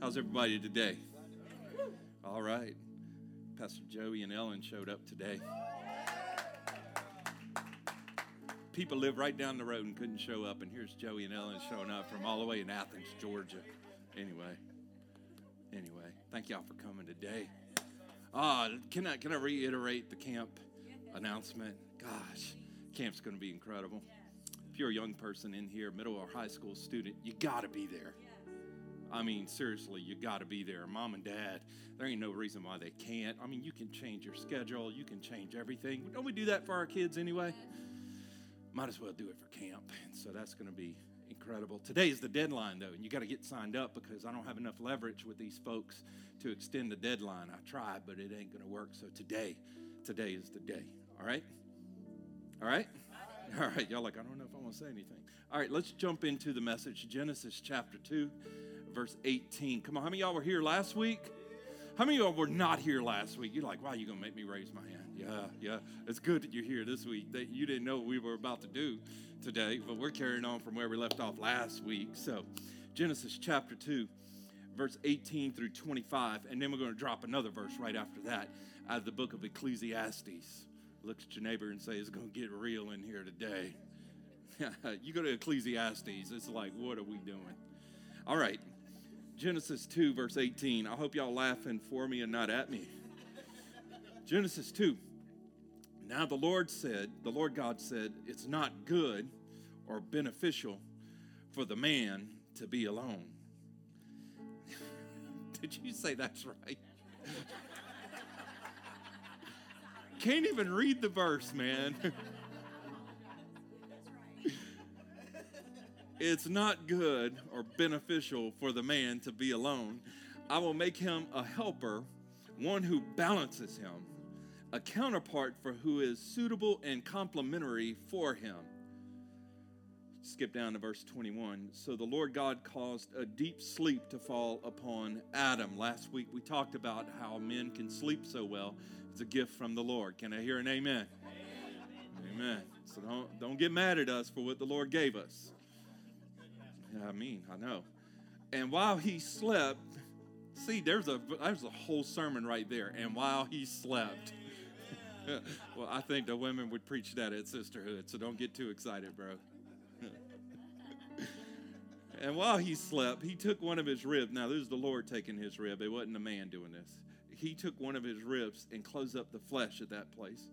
How's everybody today? All right. Pastor Joey and Ellen showed up today. People live right down the road and couldn't show up, and here's Joey and Ellen showing up from all the way in Athens, Georgia. Anyway, anyway, thank y'all for coming today. Ah, can I can I reiterate the camp announcement? Gosh, camp's going to be incredible. If you're a young person in here, middle or high school student, you got to be there. I mean, seriously, you got to be there. Mom and dad, there ain't no reason why they can't. I mean, you can change your schedule, you can change everything. Don't we do that for our kids anyway? Might as well do it for camp. And so that's going to be incredible. Today is the deadline, though, and you got to get signed up because I don't have enough leverage with these folks to extend the deadline. I tried, but it ain't going to work. So today, today is the day. All right? All right? All right. Y'all like, I don't know if I want to say anything. All right, let's jump into the message. Genesis chapter 2 verse 18. Come on, how many y'all were here last week? How many y'all were not here last week? You're like, wow, you're going to make me raise my hand. Yeah, yeah. It's good that you're here this week. That you didn't know what we were about to do today, but we're carrying on from where we left off last week. So, Genesis chapter 2, verse 18 through 25. And then we're going to drop another verse right after that out of the book of Ecclesiastes. Look at your neighbor and say, it's going to get real in here today. you go to Ecclesiastes, it's like, what are we doing? All right, Genesis 2, verse 18. I hope y'all laughing for me and not at me. Genesis 2. Now the Lord said, the Lord God said, it's not good or beneficial for the man to be alone. Did you say that's right? Can't even read the verse, man. It's not good or beneficial for the man to be alone. I will make him a helper, one who balances him, a counterpart for who is suitable and complementary for him. Skip down to verse 21. So the Lord God caused a deep sleep to fall upon Adam. Last week we talked about how men can sleep so well. It's a gift from the Lord. Can I hear an amen? Amen. amen. So don't, don't get mad at us for what the Lord gave us. I mean, I know. And while he slept, see, there's a there's a whole sermon right there. And while he slept, well, I think the women would preach that at sisterhood. So don't get too excited, bro. and while he slept, he took one of his ribs. Now, this is the Lord taking his rib. It wasn't a man doing this. He took one of his ribs and closed up the flesh at that place.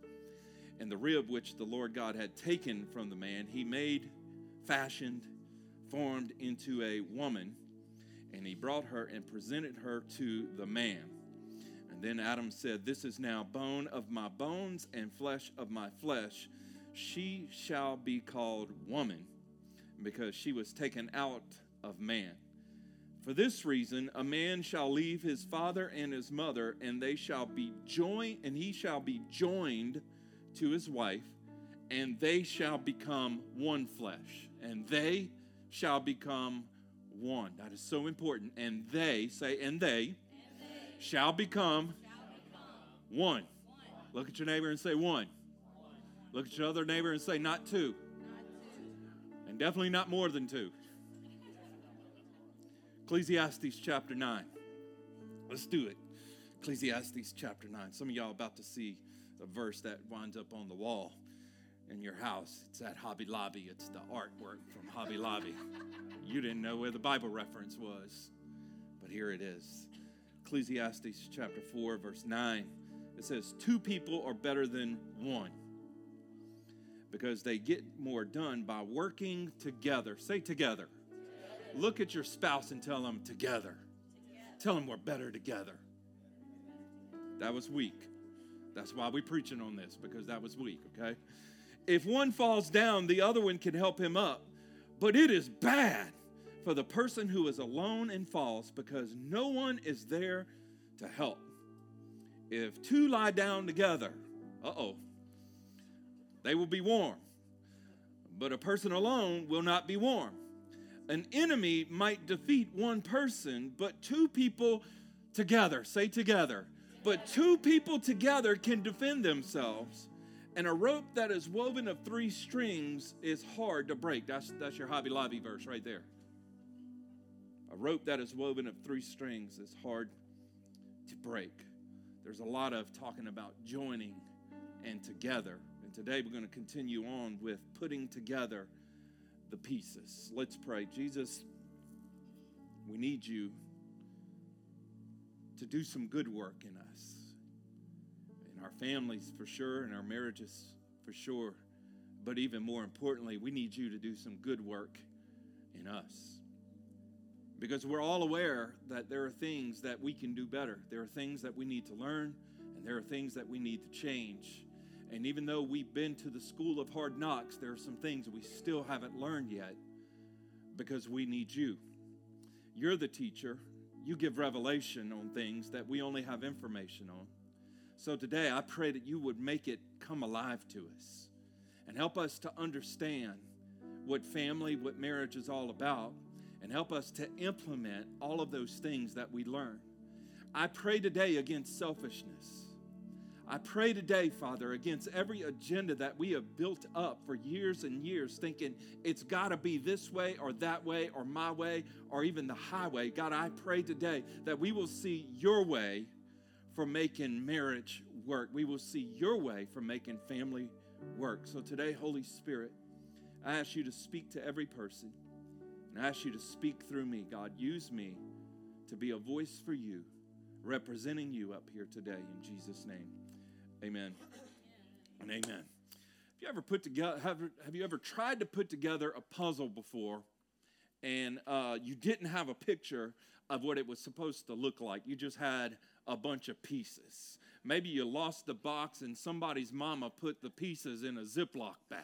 And the rib which the Lord God had taken from the man, he made, fashioned, formed into a woman, and he brought her and presented her to the man. And then Adam said, This is now bone of my bones and flesh of my flesh. She shall be called woman, because she was taken out of man. For this reason, a man shall leave his father and his mother, and they shall be joined, and he shall be joined to his wife, and they shall become one flesh. And they shall become one. That is so important. And they, say, and they, and they shall, become shall become one. one. Look at your neighbor and say one. one. Look at your other neighbor and say not two. not two. And definitely not more than two. Ecclesiastes chapter 9. Let's do it. Ecclesiastes chapter 9. Some of y'all about to see a verse that winds up on the wall in your house. It's at Hobby Lobby. It's the artwork from Hobby Lobby. You didn't know where the Bible reference was, but here it is. Ecclesiastes chapter 4, verse 9. It says, Two people are better than one because they get more done by working together. Say together. together. Look at your spouse and tell them together. together. Tell them we're better together. That was weak. That's why we're preaching on this because that was weak, okay? If one falls down, the other one can help him up. But it is bad for the person who is alone and falls because no one is there to help. If two lie down together, uh oh, they will be warm. But a person alone will not be warm. An enemy might defeat one person, but two people together, say together, but two people together can defend themselves. And a rope that is woven of three strings is hard to break. That's, that's your Hobby Lobby verse right there. A rope that is woven of three strings is hard to break. There's a lot of talking about joining and together. And today we're going to continue on with putting together the pieces. Let's pray. Jesus, we need you to do some good work in us, our families for sure, in our marriages for sure. But even more importantly, we need you to do some good work in us. Because we're all aware that there are things that we can do better. There are things that we need to learn, and there are things that we need to change. And even though we've been to the school of hard knocks, there are some things we still haven't learned yet because we need you. You're the teacher. You give revelation on things that we only have information on. So today, I pray that you would make it come alive to us and help us to understand what family, what marriage is all about, and help us to implement all of those things that we learn. I pray today against selfishness. I pray today, Father, against every agenda that we have built up for years and years, thinking it's got to be this way or that way or my way or even the highway. God, I pray today that we will see your way for making marriage work. We will see your way for making family work. So today, Holy Spirit, I ask you to speak to every person. And I ask you to speak through me, God. Use me to be a voice for you, representing you up here today in Jesus' name. Amen. And amen. Have you ever put together have, have you ever tried to put together a puzzle before and uh, you didn't have a picture of what it was supposed to look like? You just had a bunch of pieces. Maybe you lost the box and somebody's mama put the pieces in a Ziploc bag.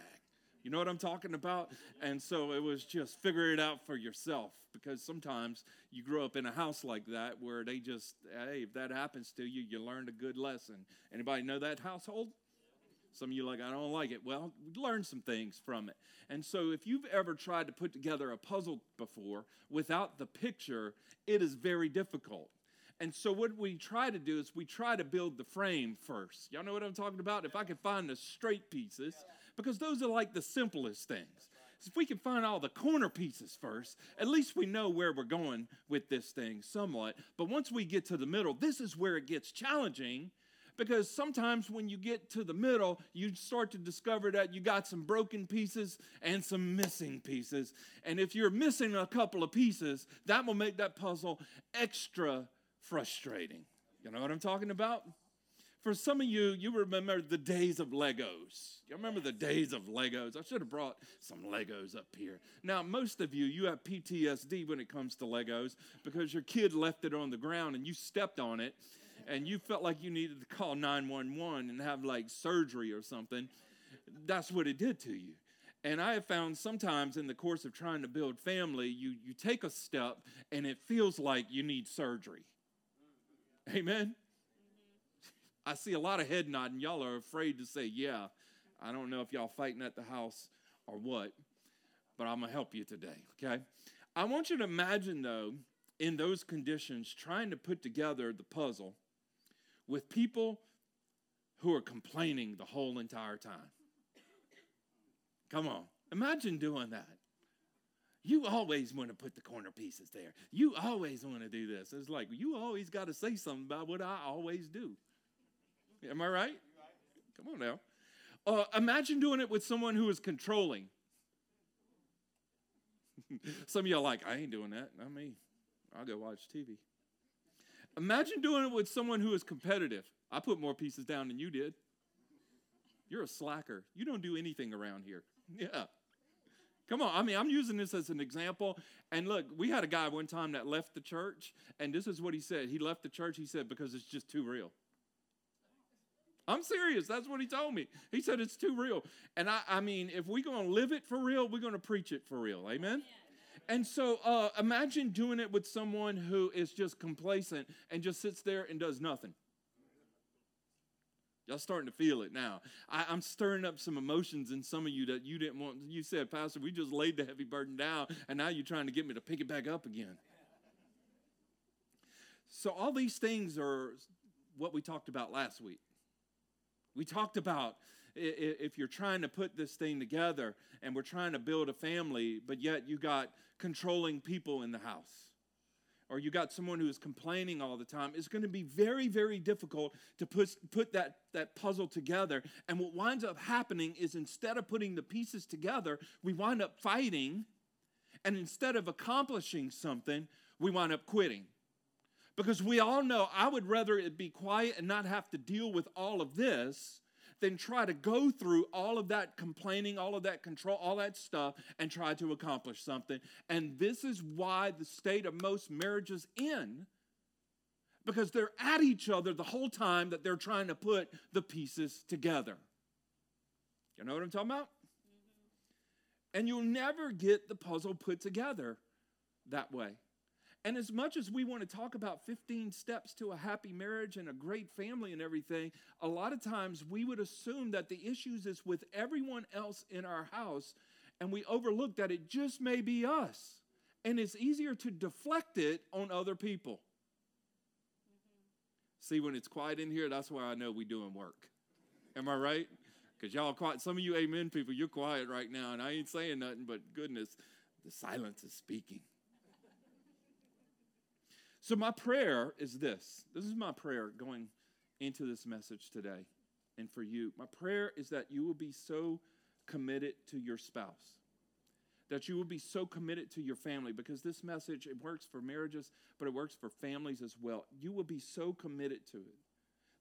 You know what I'm talking about? And so it was just figure it out for yourself because sometimes you grow up in a house like that where they just, hey, if that happens to you, you learned a good lesson. Anybody know that household? Some of you like, I don't like it. Well, learn some things from it. And so if you've ever tried to put together a puzzle before without the picture, it is very difficult. And so what we try to do is we try to build the frame first. Y'all know what I'm talking about? If I can find the straight pieces, because those are like the simplest things. If we can find all the corner pieces first, at least we know where we're going with this thing somewhat. But once we get to the middle, this is where it gets challenging because sometimes when you get to the middle, you start to discover that you got some broken pieces and some missing pieces. And if you're missing a couple of pieces, that will make that puzzle extra frustrating. You know what I'm talking about? For some of you, you remember the days of Legos. You remember the days of Legos? I should have brought some Legos up here. Now, most of you, you have PTSD when it comes to Legos because your kid left it on the ground and you stepped on it and you felt like you needed to call 911 and have like surgery or something. That's what it did to you. And I have found sometimes in the course of trying to build family, you, you take a step and it feels like you need surgery. Amen? I see a lot of head nodding. Y'all are afraid to say, yeah. I don't know if y'all fighting at the house or what, but I'm going to help you today, okay? I want you to imagine, though, in those conditions, trying to put together the puzzle with people who are complaining the whole entire time. Come on. Imagine doing that. You always want to put the corner pieces there. You always want to do this. It's like you always got to say something about what I always do. Am I right? Come on now. Uh, imagine doing it with someone who is controlling. Some of y'all like, I ain't doing that. Not me. I'll go watch TV. Imagine doing it with someone who is competitive. I put more pieces down than you did. You're a slacker. You don't do anything around here. Yeah. Come on. I mean, I'm using this as an example. And look, we had a guy one time that left the church, and this is what he said. He left the church, he said, because it's just too real. I'm serious. That's what he told me. He said it's too real. And I, I mean, if we're going to live it for real, we're going to preach it for real. Amen? And so uh, imagine doing it with someone who is just complacent and just sits there and does nothing. Y'all starting to feel it now. I, am stirring up some emotions in some of you that you didn't want. You said, Pastor, we just laid the heavy burden down, and now you're trying to get me to pick it back up again. So, all these things are what we talked about last week. We talked about if you're trying to put this thing together and we're trying to build a family, but yet you got controlling people in the house. Or you got someone who is complaining all the time, it's going to be very, very difficult to put, put that, that puzzle together. And what winds up happening is instead of putting the pieces together, we wind up fighting. And instead of accomplishing something, we wind up quitting. Because we all know I would rather it be quiet and not have to deal with all of this than try to go through all of that complaining, all of that control, all that stuff, and try to accomplish something. And this is why the state of most marriages end. Because they're at each other the whole time that they're trying to put the pieces together. You know what I'm talking about? Mm-hmm. And you'll never get the puzzle put together that way. And as much as we want to talk about 15 steps to a happy marriage and a great family and everything, a lot of times we would assume that the issues is with everyone else in our house and we overlook that it just may be us. And it's easier to deflect it on other people. Mm-hmm. See, when it's quiet in here, that's why I know we're doing work. Am I right? Because y'all quiet. Some of you amen people, you're quiet right now, and I ain't saying nothing, but goodness, the silence is speaking. So, my prayer is this this is my prayer going into this message today and for you. My prayer is that you will be so committed to your spouse, that you will be so committed to your family, because this message, it works for marriages, but it works for families as well. You will be so committed to it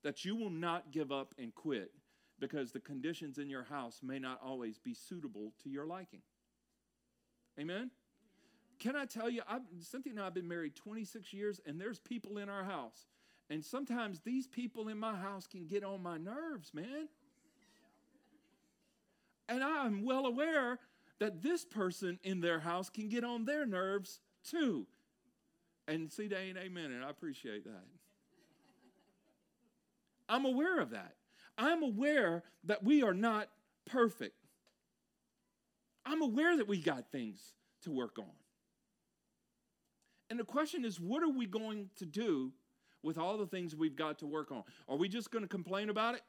that you will not give up and quit because the conditions in your house may not always be suitable to your liking. Amen? Can I tell you, I've, Cynthia and I have been married 26 years, and there's people in our house. And sometimes these people in my house can get on my nerves, man. And I'm well aware that this person in their house can get on their nerves too. And see, they ain't amen, and I appreciate that. I'm aware of that. I'm aware that we are not perfect. I'm aware that we got things to work on. And the question is, what are we going to do with all the things we've got to work on? Are we just going to complain about it?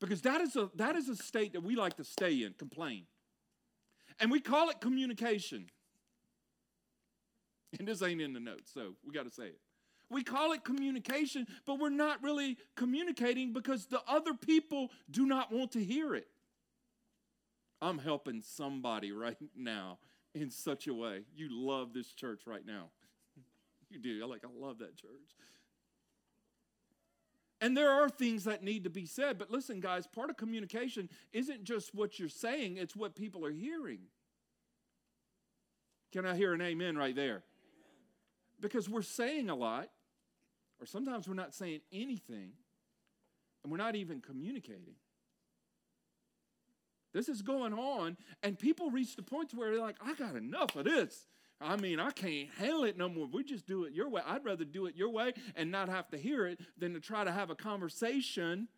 Because that is a that is a state that we like to stay in, complain. And we call it communication. And this ain't in the notes, so we got to say it. We call it communication, but we're not really communicating because the other people do not want to hear it. I'm helping somebody right now in such a way. You love this church right now. You do. I like I love that church. And there are things that need to be said, but listen guys, part of communication isn't just what you're saying, it's what people are hearing. Can I hear an amen right there? Because we're saying a lot, or sometimes we're not saying anything, and we're not even communicating. This is going on, and people reach the point to where they're like, I got enough of this. I mean, I can't handle it no more. We just do it your way. I'd rather do it your way and not have to hear it than to try to have a conversation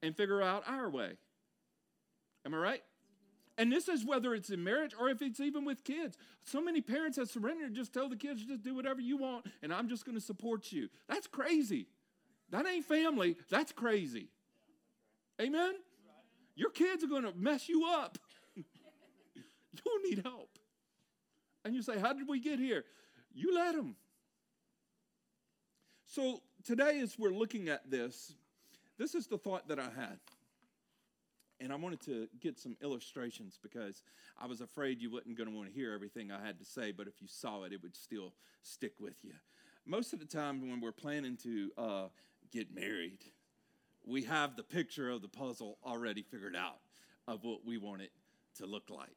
and figure out our way. Am I right? And this is whether it's in marriage or if it's even with kids. So many parents have surrendered just tell the kids just do whatever you want and I'm just going to support you. That's crazy. That ain't family. That's crazy. Amen? Your kids are going to mess you up. you need help. And you say, How did we get here? You let them. So today, as we're looking at this, this is the thought that I had. And I wanted to get some illustrations because I was afraid you wasn't going to want to hear everything I had to say, but if you saw it, it would still stick with you. Most of the time, when we're planning to uh, get married, we have the picture of the puzzle already figured out of what we want it to look like.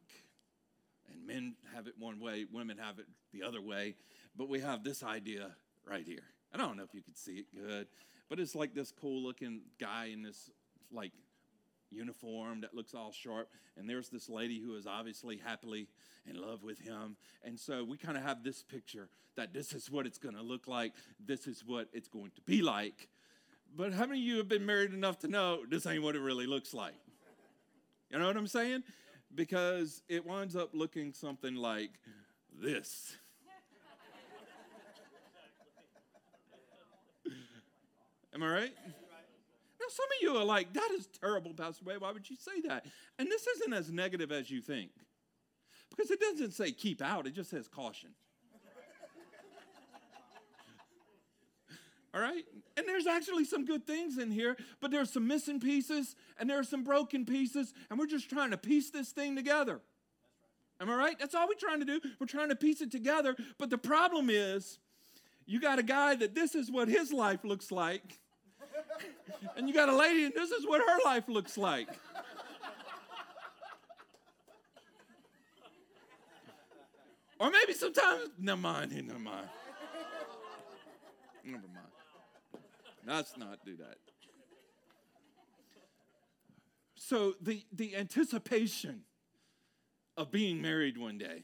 And men have it one way, women have it the other way, but we have this idea right here. I don't know if you could see it good, but it's like this cool looking guy in this like uniform that looks all sharp, and there's this lady who is obviously happily in love with him. And so we kind of have this picture that this is what it's going to look like, this is what it's going to be like. But how many of you have been married enough to know this ain't what it really looks like? You know what I'm saying? Because it winds up looking something like this. Am I right? Now, some of you are like, that is terrible, Pastor Wade. Why would you say that? And this isn't as negative as you think. Because it doesn't say keep out, it just says caution. All right? And there's actually some good things in here, but there's some missing pieces and there's some broken pieces, and we're just trying to piece this thing together. Am I right? That's all we're trying to do. We're trying to piece it together. But the problem is, you got a guy that this is what his life looks like, and you got a lady and this is what her life looks like. Or maybe sometimes, never mind, never mind. Never mind. Let's not do that. So the, the anticipation of being married one day,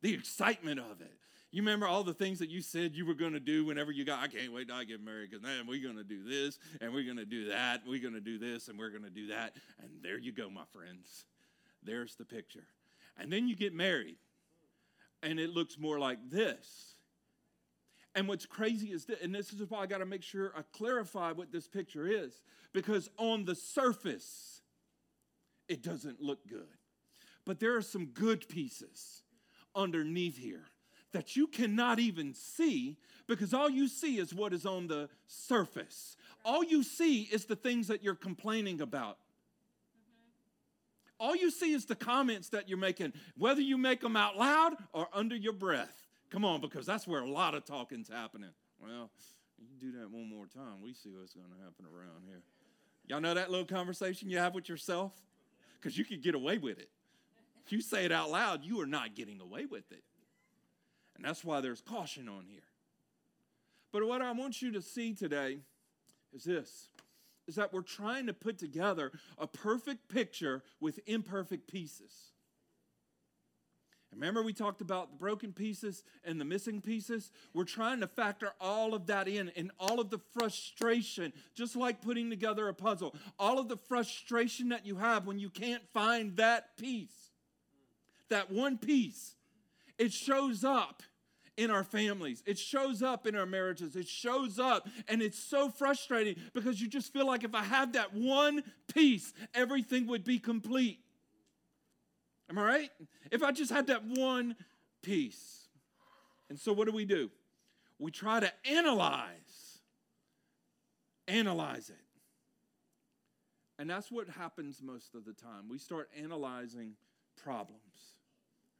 the excitement of it. You remember all the things that you said you were going to do whenever you got, I can't wait till I get married because man, we're going to do this and we're going to do that. We're going to do this and we're going to do that. And there you go, my friends. There's the picture. And then you get married and it looks more like this. And what's crazy is that, and this is why I got to make sure I clarify what this picture is, because on the surface, it doesn't look good. But there are some good pieces underneath here that you cannot even see because all you see is what is on the surface. All you see is the things that you're complaining about. All you see is the comments that you're making, whether you make them out loud or under your breath. Come on, because that's where a lot of talking's happening. Well, you do that one more time, we see what's going to happen around here. Y'all know that little conversation you have with yourself? Because you could get away with it. If you say it out loud, you are not getting away with it. And that's why there's caution on here. But what I want you to see today is this is that we're trying to put together a perfect picture with imperfect pieces. Remember, we talked about the broken pieces and the missing pieces? We're trying to factor all of that in and all of the frustration, just like putting together a puzzle. All of the frustration that you have when you can't find that piece, that one piece, it shows up in our families. It shows up in our marriages. It shows up, and it's so frustrating because you just feel like if I had that one piece, everything would be complete. Am I right? If I just had that one piece. And so, what do we do? We try to analyze, analyze it. And that's what happens most of the time. We start analyzing problems.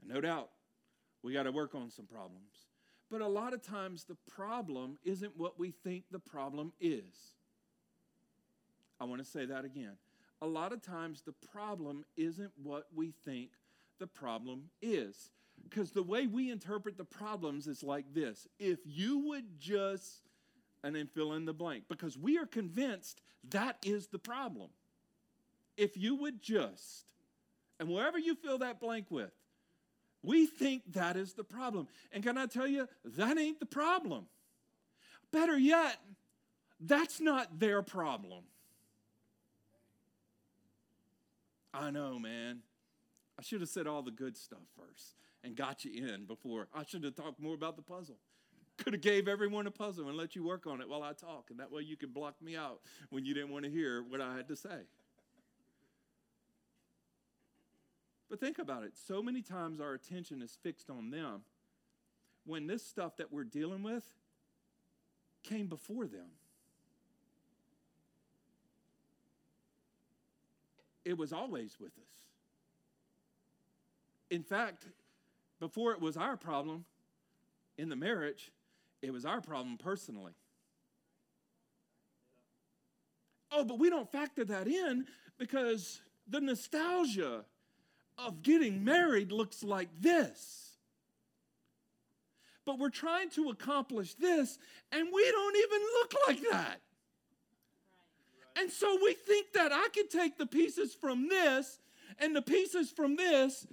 And no doubt, we got to work on some problems. But a lot of times, the problem isn't what we think the problem is. I want to say that again. A lot of times, the problem isn't what we think the problem is. Because the way we interpret the problems is like this if you would just, and then fill in the blank, because we are convinced that is the problem. If you would just, and wherever you fill that blank with, we think that is the problem. And can I tell you, that ain't the problem. Better yet, that's not their problem. I know, man. I should have said all the good stuff first and got you in before. I should have talked more about the puzzle. Could have gave everyone a puzzle and let you work on it while I talk, and that way you could block me out when you didn't want to hear what I had to say. But think about it. So many times our attention is fixed on them when this stuff that we're dealing with came before them. It was always with us. In fact, before it was our problem in the marriage, it was our problem personally. Oh, but we don't factor that in because the nostalgia of getting married looks like this. But we're trying to accomplish this, and we don't even look like that. And so we think that I can take the pieces from this and the pieces from this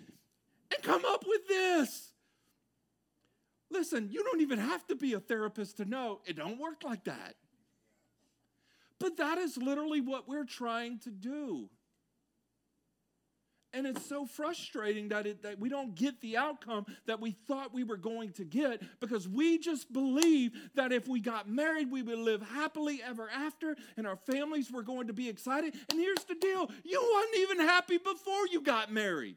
and come up with this. Listen, you don't even have to be a therapist to know it don't work like that. But that is literally what we're trying to do. And it's so frustrating that, it, that we don't get the outcome that we thought we were going to get because we just believe that if we got married, we would live happily ever after and our families were going to be excited. And here's the deal you weren't even happy before you got married.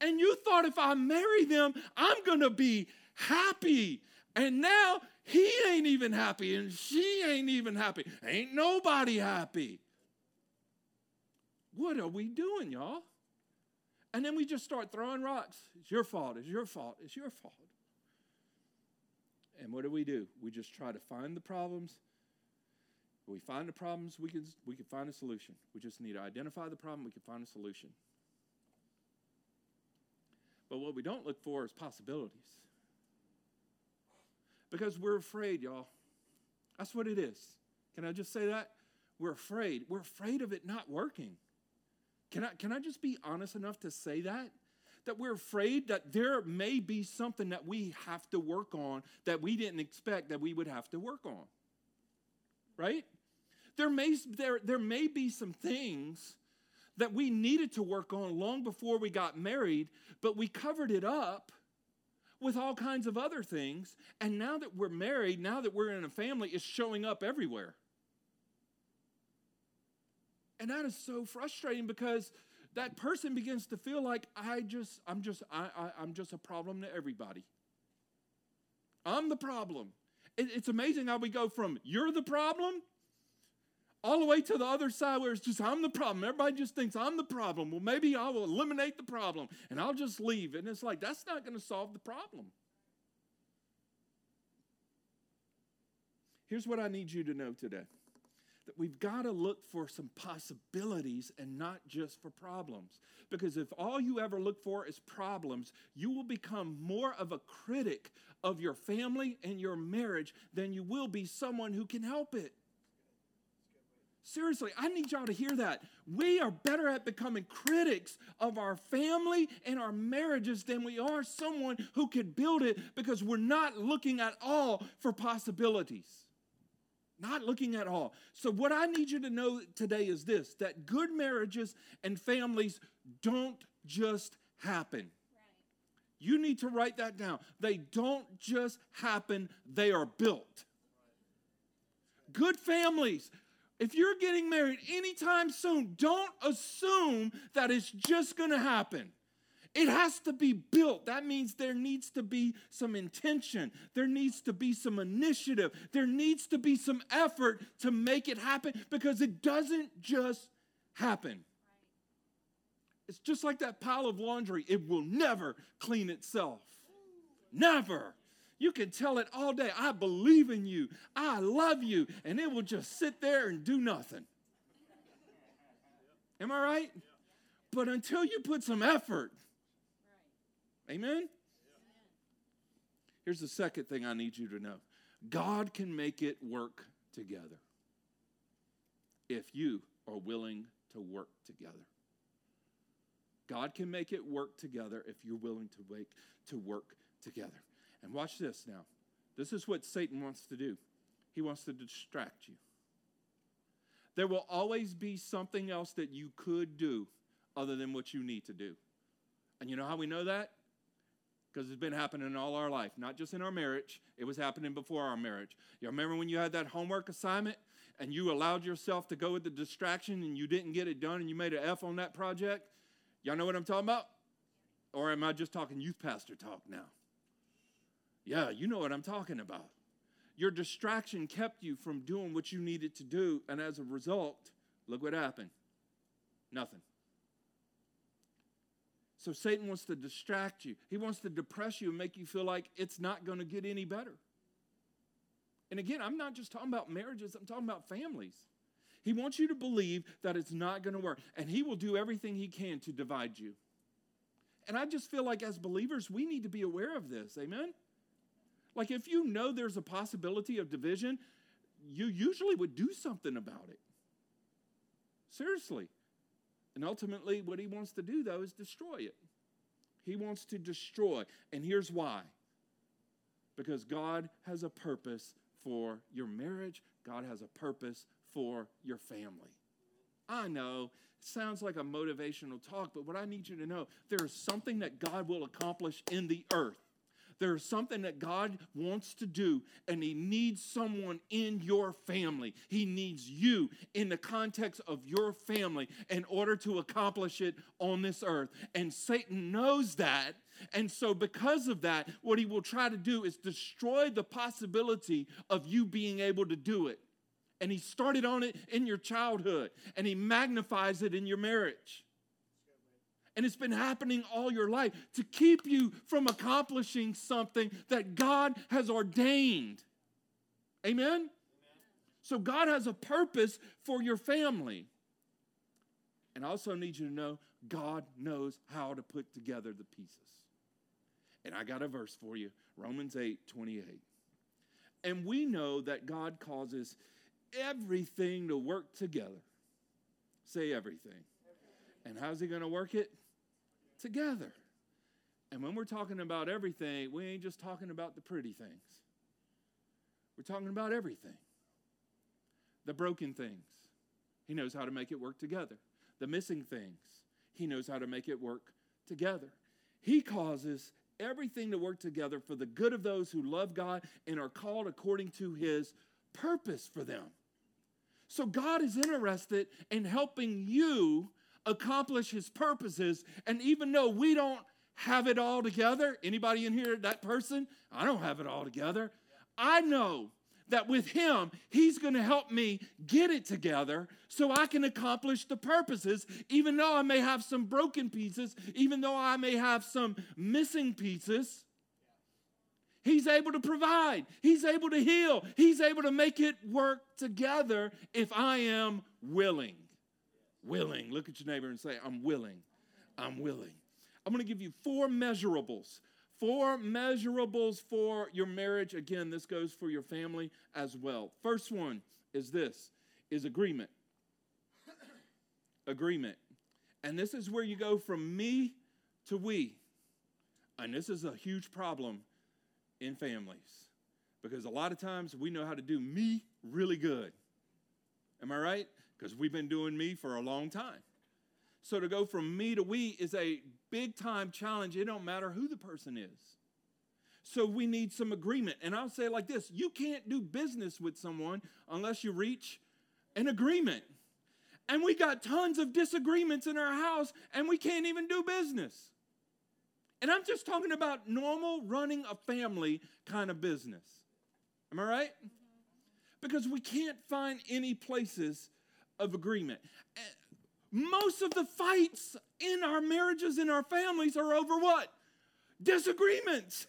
And you thought if I marry them, I'm going to be happy. And now he ain't even happy and she ain't even happy. Ain't nobody happy. What are we doing, y'all? And then we just start throwing rocks. It's your fault. It's your fault. It's your fault. And what do we do? We just try to find the problems. we find the problems, we can, we can find a solution. We just need to identify the problem, we can find a solution. But what we don't look for is possibilities. Because we're afraid, y'all. That's what it is. Can I just say that? We're afraid. We're afraid of it not working. Can I, can I just be honest enough to say that? That we're afraid that there may be something that we have to work on that we didn't expect that we would have to work on. Right? There may, there, there may be some things that we needed to work on long before we got married, but we covered it up with all kinds of other things. And now that we're married, now that we're in a family, it's showing up everywhere. And that is so frustrating because that person begins to feel like I just, I'm just, I, I, I'm just a problem to everybody. I'm the problem. It, it's amazing how we go from you're the problem all the way to the other side where it's just I'm the problem. Everybody just thinks I'm the problem. Well, maybe I will eliminate the problem and I'll just leave. And it's like that's not going to solve the problem. Here's what I need you to know today that we've got to look for some possibilities and not just for problems. Because if all you ever look for is problems, you will become more of a critic of your family and your marriage than you will be someone who can help it. Seriously, I need y'all to hear that. We are better at becoming critics of our family and our marriages than we are someone who could build it because we're not looking at all for possibilities. Not looking at all. So, what I need you to know today is this that good marriages and families don't just happen. You need to write that down. They don't just happen, they are built. Good families if you're getting married anytime soon, don't assume that it's just going to happen. It has to be built. That means there needs to be some intention. There needs to be some initiative. There needs to be some effort to make it happen because it doesn't just happen. It's just like that pile of laundry, it will never clean itself. Never. You can tell it all day. I believe in you. I love you. And it will just sit there and do nothing. Am I right? But until you put some effort, amen? Here's the second thing I need you to know God can make it work together if you are willing to work together. God can make it work together if you're willing to make to work together. And watch this now. This is what Satan wants to do. He wants to distract you. There will always be something else that you could do other than what you need to do. And you know how we know that? Because it's been happening all our life, not just in our marriage, it was happening before our marriage. You remember when you had that homework assignment and you allowed yourself to go with the distraction and you didn't get it done and you made an F on that project? Y'all know what I'm talking about? Or am I just talking youth pastor talk now? Yeah, you know what I'm talking about. Your distraction kept you from doing what you needed to do, and as a result, look what happened nothing. So Satan wants to distract you. He wants to depress you and make you feel like it's not going to get any better. And again, I'm not just talking about marriages, I'm talking about families. He wants you to believe that it's not going to work, and he will do everything he can to divide you. And I just feel like as believers, we need to be aware of this. Amen? Like, if you know there's a possibility of division, you usually would do something about it. Seriously. And ultimately, what he wants to do, though, is destroy it. He wants to destroy. And here's why because God has a purpose for your marriage, God has a purpose for your family. I know it sounds like a motivational talk, but what I need you to know there is something that God will accomplish in the earth There's something that God wants to do, and He needs someone in your family. He needs you in the context of your family in order to accomplish it on this earth. And Satan knows that. And so, because of that, what he will try to do is destroy the possibility of you being able to do it. And he started on it in your childhood, and he magnifies it in your marriage. And it's been happening all your life to keep you from accomplishing something that God has ordained. Amen? Amen? So God has a purpose for your family. And I also need you to know God knows how to put together the pieces. And I got a verse for you Romans 8 28. And we know that God causes everything to work together. Say everything. And how's He going to work it? Together. And when we're talking about everything, we ain't just talking about the pretty things. We're talking about everything. The broken things, He knows how to make it work together. The missing things, He knows how to make it work together. He causes everything to work together for the good of those who love God and are called according to His purpose for them. So God is interested in helping you accomplish his purposes. And even though we don't have it all together, anybody in here, that person, I don't have it all together. I know that with him, he's going to help me get it together so I can accomplish the purposes, even though I may have some broken pieces, even though I may have some missing pieces. He's able to provide, he's able to heal, he's able to make it work together if I am willing. Willing. Look at your neighbor and say, I'm willing. I'm willing. I'm going to give you four measurables. Four measurables for your marriage. Again, this goes for your family as well. First one is this is agreement. agreement. And this is where you go from me to we. And this is a huge problem in families because a lot of times we know how to do me really good. Am I right? Because we've been doing me for a long time. So to go from me to we is a big time challenge. It don't matter who the person is. So we need some agreement. And I'll say like this you can't do business with someone unless you reach an agreement. And we got tons of disagreements in our house, and we can't even do business. And I'm just talking about normal running a family kind of business. Am I right? Because we can't find any places of agreement. Eh, most of the fights in our marriages, in our families, are over what? Disagreements.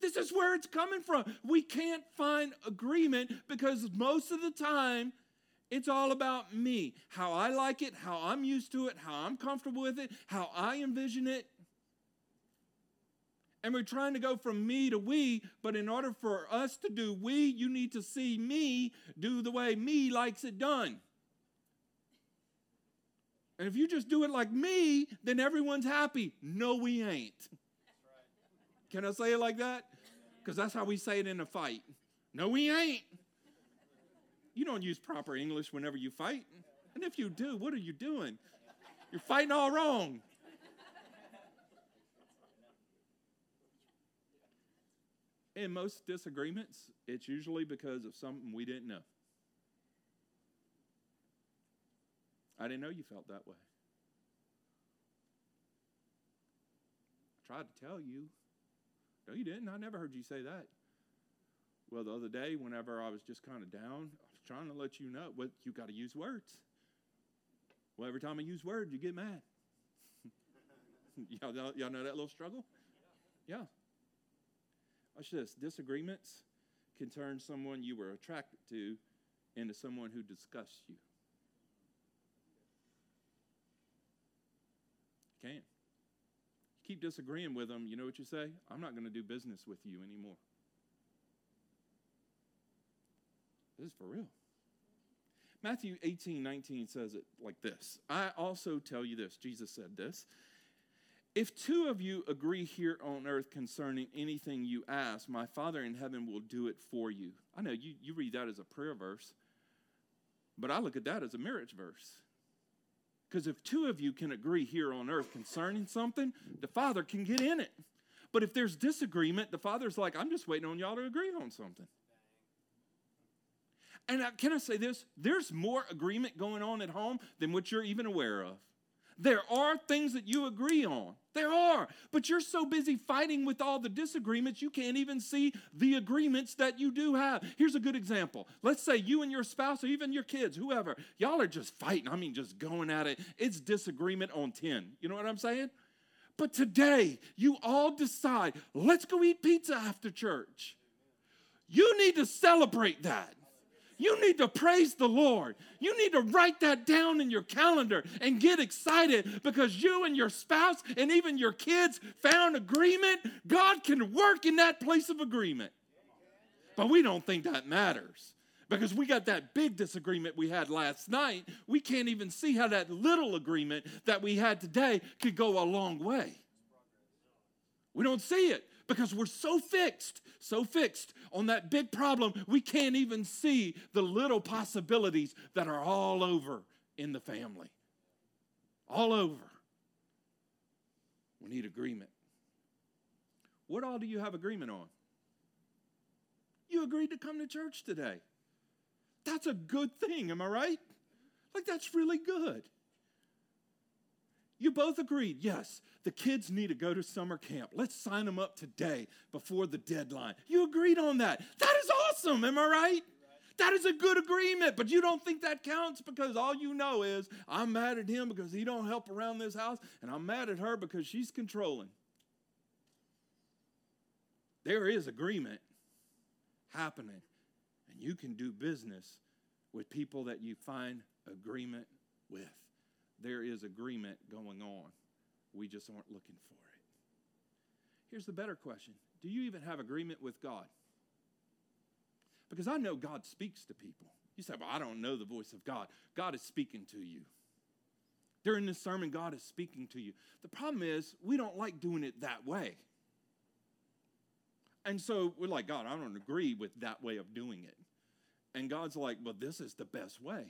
This is where it's coming from. We can't find agreement because most of the time it's all about me, how I like it, how I'm used to it, how I'm comfortable with it, how I envision it. And we're trying to go from me to we, but in order for us to do we, you need to see me do the way me likes it done. And if you just do it like me, then everyone's happy. No, we ain't. Can I say it like that? Because that's how we say it in a fight. No, we ain't. You don't use proper English whenever you fight. And if you do, what are you doing? You're fighting all wrong. In most disagreements, it's usually because of something we didn't know. I didn't know you felt that way. I tried to tell you. No, you didn't. I never heard you say that. Well, the other day, whenever I was just kind of down, I was trying to let you know. Well, you got to use words. Well, every time I use words, you get mad. y'all, y'all know that little struggle? Yeah. Watch this disagreements can turn someone you were attracted to into someone who disgusts you. You can. You keep disagreeing with them, you know what you say? I'm not going to do business with you anymore. This is for real. Matthew 18, 19 says it like this I also tell you this. Jesus said this. If two of you agree here on earth concerning anything you ask, my Father in heaven will do it for you. I know you, you read that as a prayer verse, but I look at that as a marriage verse. Because if two of you can agree here on earth concerning something, the Father can get in it. But if there's disagreement, the father's like, I'm just waiting on y'all to agree on something. And can I say this? There's more agreement going on at home than what you're even aware of. There are things that you agree on. There are. But you're so busy fighting with all the disagreements, you can't even see the agreements that you do have. Here's a good example. Let's say you and your spouse, or even your kids, whoever, y'all are just fighting. I mean, just going at it. It's disagreement on 10. You know what I'm saying? But today, you all decide, let's go eat pizza after church. You need to celebrate that. You need to praise the Lord. You need to write that down in your calendar and get excited because you and your spouse and even your kids found agreement. God can work in that place of agreement. But we don't think that matters because we got that big disagreement we had last night. We can't even see how that little agreement that we had today could go a long way. We don't see it because we're so fixed, so fixed on that big problem, we can't even see the little possibilities that are all over in the family. All over. We need agreement. What all do you have agreement on? You agreed to come to church today. That's a good thing, am I right? Like, that's really good. You both agreed, yes, the kids need to go to summer camp. Let's sign them up today before the deadline. You agreed on that. That is awesome, am I right? That is a good agreement, but you don't think that counts because all you know is I'm mad at him because he don't help around this house and I'm mad at her because she's controlling. There is agreement happening and you can do business with people that you find agreement with there is agreement going on. We just aren't looking for it. Here's the better question Do you even have agreement with God? Because I know God speaks to people. You say, Well, I don't know the voice of God. God is speaking to you. During this sermon, God is speaking to you. The problem is, we don't like doing it that way. And so we're like, God, I don't agree with that way of doing it. And God's like, Well, this is the best way.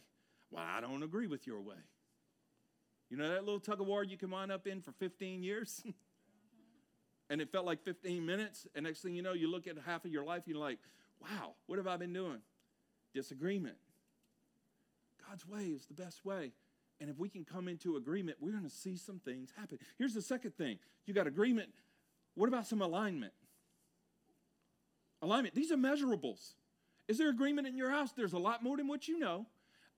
Well, I don't agree with your way. You know that little tug of war you can wind up in for 15 years? and it felt like 15 minutes. And next thing you know, you look at half of your life, you're like, wow, what have I been doing? Disagreement. God's way is the best way. And if we can come into agreement, we're going to see some things happen. Here's the second thing you got agreement. What about some alignment? Alignment. These are measurables. Is there agreement in your house? There's a lot more than what you know.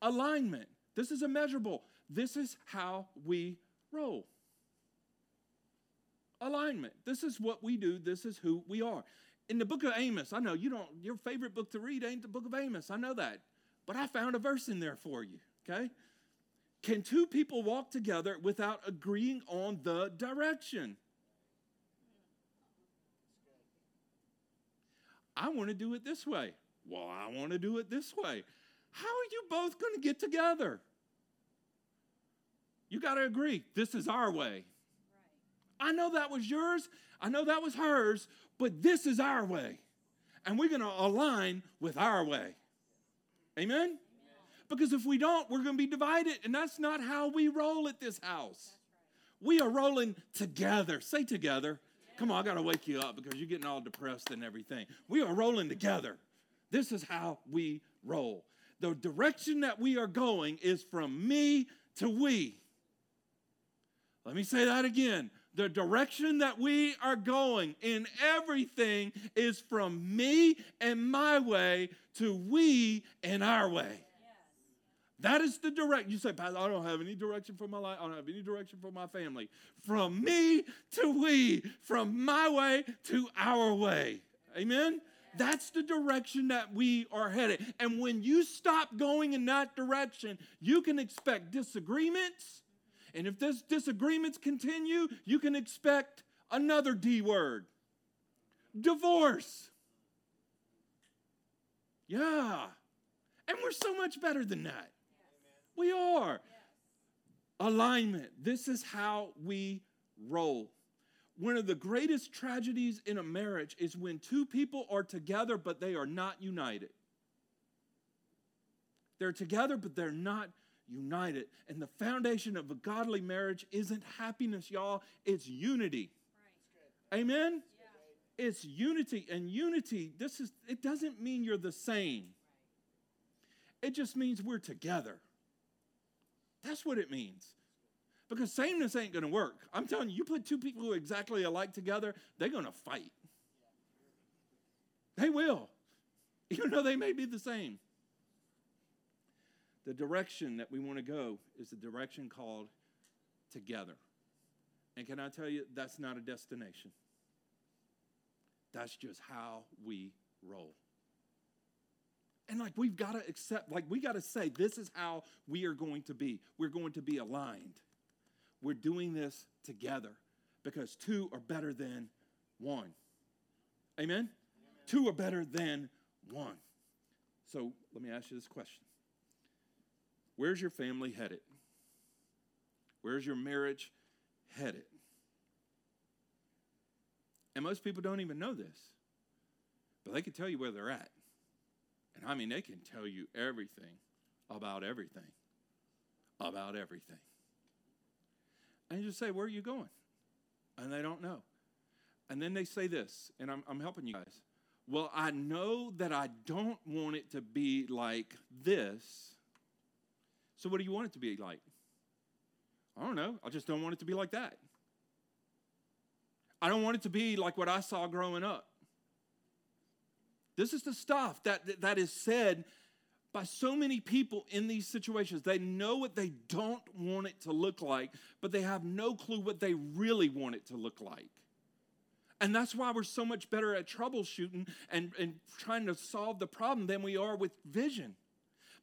Alignment. This is a measurable. This is how we roll. Alignment. This is what we do. This is who we are. In the book of Amos, I know you don't, your favorite book to read ain't the book of Amos. I know that. But I found a verse in there for you, okay? Can two people walk together without agreeing on the direction? I want to do it this way. Well, I want to do it this way. How are you both going to get together? You got to agree, this is our way. I know that was yours, I know that was hers, but this is our way. And we're going to align with our way. Amen? Because if we don't, we're going to be divided, and that's not how we roll at this house. We are rolling together. Say together. Come on, I got to wake you up because you're getting all depressed and everything. We are rolling together. This is how we roll. The direction that we are going is from me to we. Let me say that again. The direction that we are going in everything is from me and my way to we and our way. That is the direct. You say, Pastor, I don't have any direction for my life. I don't have any direction for my family. From me to we, from my way to our way. Amen? That's the direction that we are headed. And when you stop going in that direction, you can expect disagreements and if those disagreements continue, you can expect another D word divorce. Yeah. And we're so much better than that. We are. Alignment. This is how we roll. One of the greatest tragedies in a marriage is when two people are together but they are not united. They're together but they're not united. And the foundation of a godly marriage isn't happiness, y'all, it's unity. Right. Amen? Yeah. It's unity. And unity, this is it doesn't mean you're the same. It just means we're together. That's what it means. Because sameness ain't to work. I'm telling you, you put two people who are exactly alike together, they're to fight. They will, even though they may be the same. The direction that we want to go is the direction called together. And can I tell you, that's not a destination. That's just how we roll. And like we've got to accept, like we got to say, this is how we are going to be. We're going to be aligned. We're doing this together because two are better than one. Amen? Amen? Two are better than one. So let me ask you this question Where's your family headed? Where's your marriage headed? And most people don't even know this, but they can tell you where they're at. And I mean, they can tell you everything about everything, about everything. And you just say, Where are you going? And they don't know. And then they say this, and I'm, I'm helping you guys. Well, I know that I don't want it to be like this. So, what do you want it to be like? I don't know. I just don't want it to be like that. I don't want it to be like what I saw growing up. This is the stuff that, that is said by so many people in these situations. They know what they don't want it to look like, but they have no clue what they really want it to look like. And that's why we're so much better at troubleshooting and, and trying to solve the problem than we are with vision.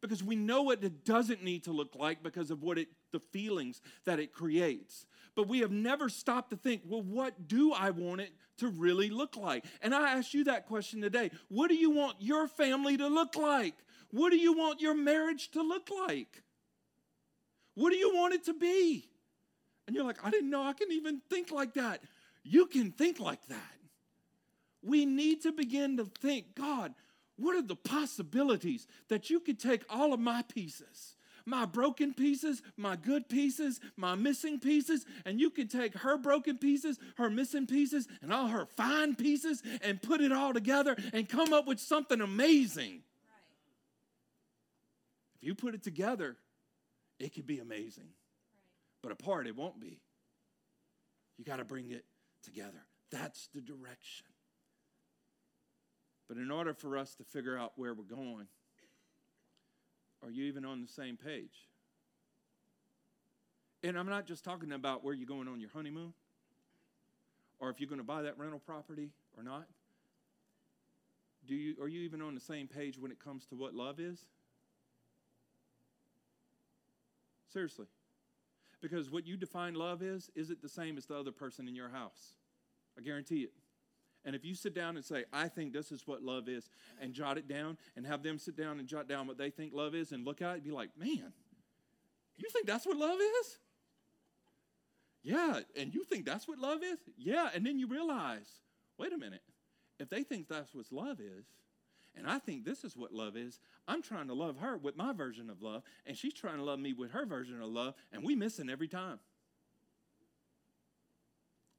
Because we know what it doesn't need to look like because of what it the feelings that it creates. But we have never stopped to think, well, what do I want it to really look like? And I ask you that question today. What do you want your family to look like? What do you want your marriage to look like? What do you want it to be? And you're like, I didn't know I can even think like that. You can think like that. We need to begin to think, God, what are the possibilities that you could take all of my pieces my broken pieces, my good pieces, my missing pieces, and you can take her broken pieces, her missing pieces, and all her fine pieces and put it all together and come up with something amazing. Right. If you put it together, it could be amazing. Right. But apart, it won't be. You got to bring it together. That's the direction. But in order for us to figure out where we're going, are you even on the same page? And I'm not just talking about where you're going on your honeymoon or if you're going to buy that rental property or not. Do you, are you even on the same page when it comes to what love is? Seriously. Because what you define love is, is it the same as the other person in your house? I guarantee it. And if you sit down and say, I think this is what love is, and jot it down, and have them sit down and jot down what they think love is, and look at it, be like, man, you think that's what love is? Yeah, and you think that's what love is? Yeah, and then you realize, wait a minute, if they think that's what love is, and I think this is what love is, I'm trying to love her with my version of love, and she's trying to love me with her version of love, and we missing every time.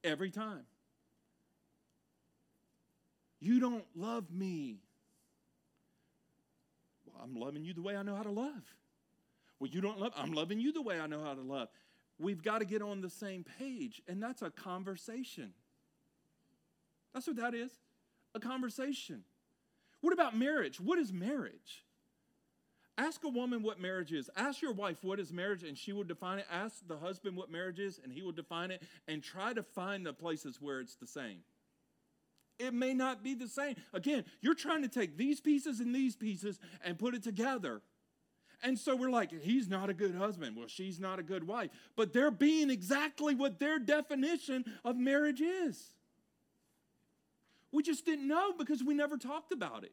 Every time. You don't love me. Well, I'm loving you the way I know how to love. Well, you don't love, I'm loving you the way I know how to love. We've got to get on the same page, and that's a conversation. That's what that is a conversation. What about marriage? What is marriage? Ask a woman what marriage is. Ask your wife what is marriage, and she will define it. Ask the husband what marriage is, and he will define it. And try to find the places where it's the same it may not be the same. Again, you're trying to take these pieces and these pieces and put it together. And so we're like, he's not a good husband. Well, she's not a good wife. But they're being exactly what their definition of marriage is. We just didn't know because we never talked about it.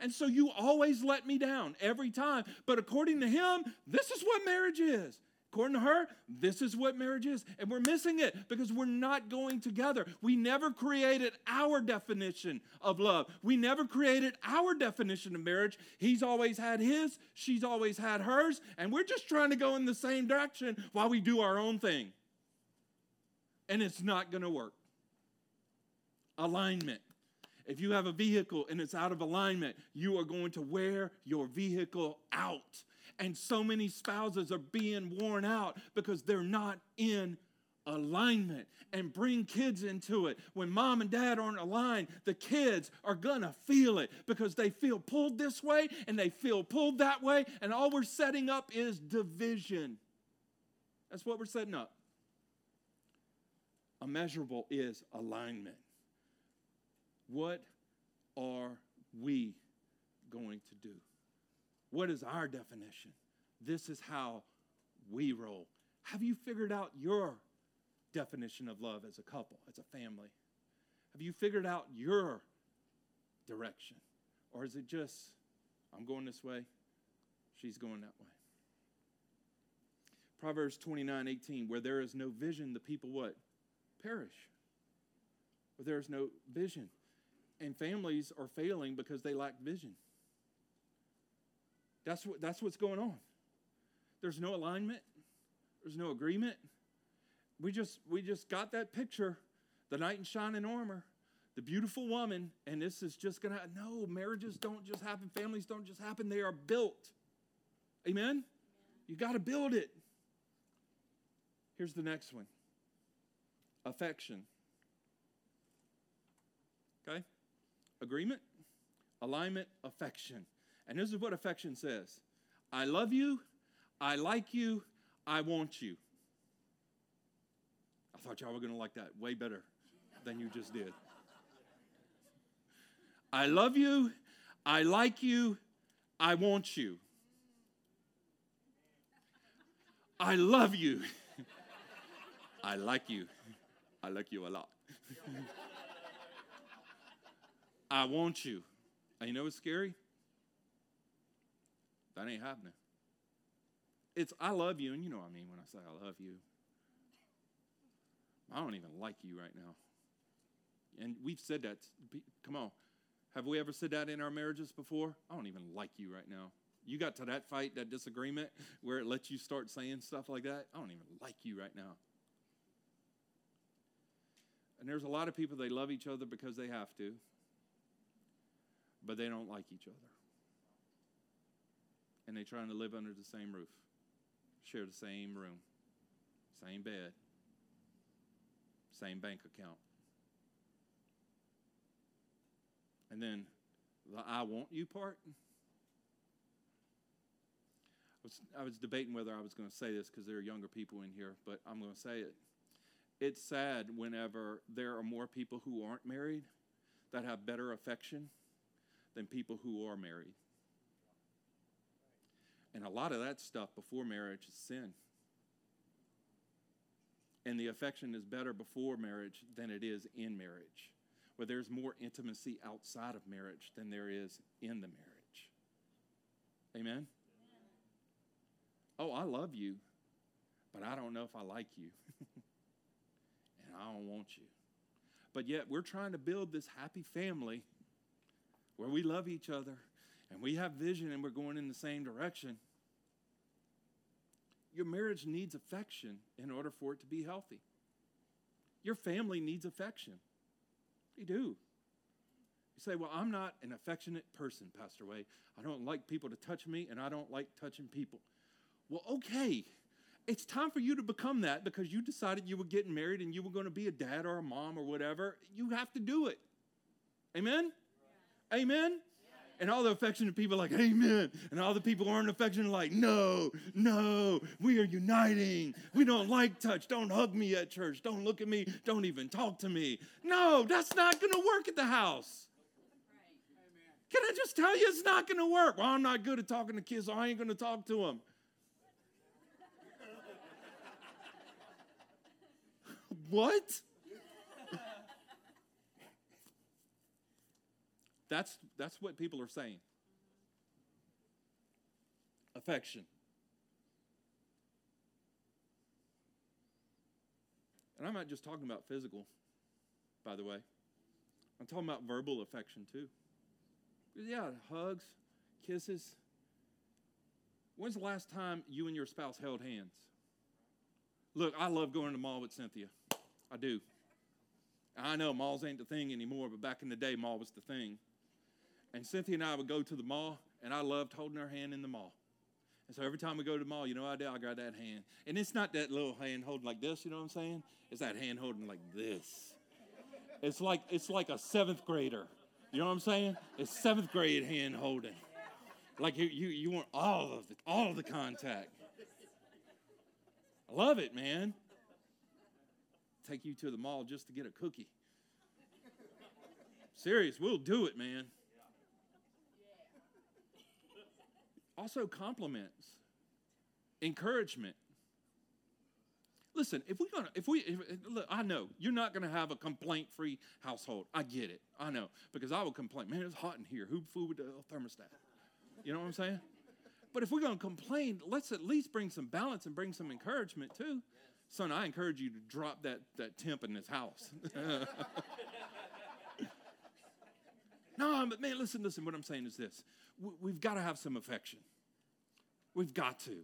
And so you always let me down every time. But according to him, this is what marriage is. According to her, this is what marriage is. And we're missing it because we're not going together. We never created our definition of love. We never created our definition of marriage. He's always had his, she's always had hers, and we're just trying to go in the same direction while we do our own thing. And it's not going to work. alignment. If you have a vehicle and it's out of alignment, you are going to wear your vehicle out. And so many spouses are being worn out because they're not in alignment and bring kids into it. When mom and dad aren't aligned, the kids are gonna feel it because they feel pulled this way and they feel pulled that way, and all we're setting up is division. That's what we're setting up. Immeasurable is alignment. What are we going to do? What is our definition? This is how we roll. Have you figured out your definition of love as a couple, as a family? Have you figured out your direction? Or is it just, I'm going this way, she's going that way? Proverbs 29 18, where there is no vision, the people what? Perish. Where there is no vision. And families are failing because they lack vision. That's, what, that's what's going on. There's no alignment, there's no agreement, we just we just got that picture, the knight in shining armor, the beautiful woman, and this is just gonna no marriages don't just happen, families don't just happen, they are built. Amen? You got to build it. Here's the next one affection. Okay? Agreement, alignment, affection. And this is what affection says I love you, I like you, I want you I thought y'all were going to like that way better than you just did. I love you. I like you. I want you. I love you. I like you. I like you a lot. I want you. And you know what's scary? That ain't happening. It's I love you, and you know what I mean when I say I love you. I don't even like you right now. And we've said that. Come on. Have we ever said that in our marriages before? I don't even like you right now. You got to that fight, that disagreement, where it lets you start saying stuff like that? I don't even like you right now. And there's a lot of people, they love each other because they have to, but they don't like each other. And they're trying to live under the same roof, share the same room, same bed, same bank account. And then the I want you part. I was, I was debating whether I was going to say this because there are younger people in here, but I'm going to say it. It's sad whenever there are more people who aren't married that have better affection than people who are married. And a lot of that stuff before marriage is sin. And the affection is better before marriage than it is in marriage, where there's more intimacy outside of marriage than there is in the marriage. Amen? Oh, I love you, but I don't know if I like you. and I don't want you. But yet, we're trying to build this happy family where we love each other and we have vision and we're going in the same direction. Your marriage needs affection in order for it to be healthy. Your family needs affection. They do. You say, Well, I'm not an affectionate person, Pastor Wade. I don't like people to touch me, and I don't like touching people. Well, okay. It's time for you to become that because you decided you were getting married and you were going to be a dad or a mom or whatever. You have to do it. Amen? Yeah. Amen? And all the affectionate people like, Amen. And all the people who aren't affectionate like, No, no, we are uniting. We don't like touch. Don't hug me at church. Don't look at me. Don't even talk to me. No, that's not going to work at the house. Can I just tell you it's not going to work? Well, I'm not good at talking to kids, so I ain't going to talk to them. what? That's, that's what people are saying. Affection. And I'm not just talking about physical, by the way. I'm talking about verbal affection too. Yeah, hugs, kisses. When's the last time you and your spouse held hands? Look, I love going to the mall with Cynthia. I do. I know malls ain't the thing anymore, but back in the day, mall was the thing. And Cynthia and I would go to the mall, and I loved holding her hand in the mall. And so every time we go to the mall, you know I do? I grab that hand. And it's not that little hand holding like this, you know what I'm saying? It's that hand holding like this. It's like it's like a seventh grader. You know what I'm saying? It's seventh grade hand holding. Like you, you, you want all of the all of the contact. I love it, man. Take you to the mall just to get a cookie. Serious, we'll do it, man. Also, compliments, encouragement. Listen, if we're gonna, if we, if, look, I know you're not gonna have a complaint-free household. I get it. I know because I would complain. Man, it's hot in here. Who with the uh, thermostat? You know what I'm saying? But if we're gonna complain, let's at least bring some balance and bring some encouragement too. Son, I encourage you to drop that that temp in this house. no, but man, listen, listen. What I'm saying is this: we've got to have some affection. We've got to.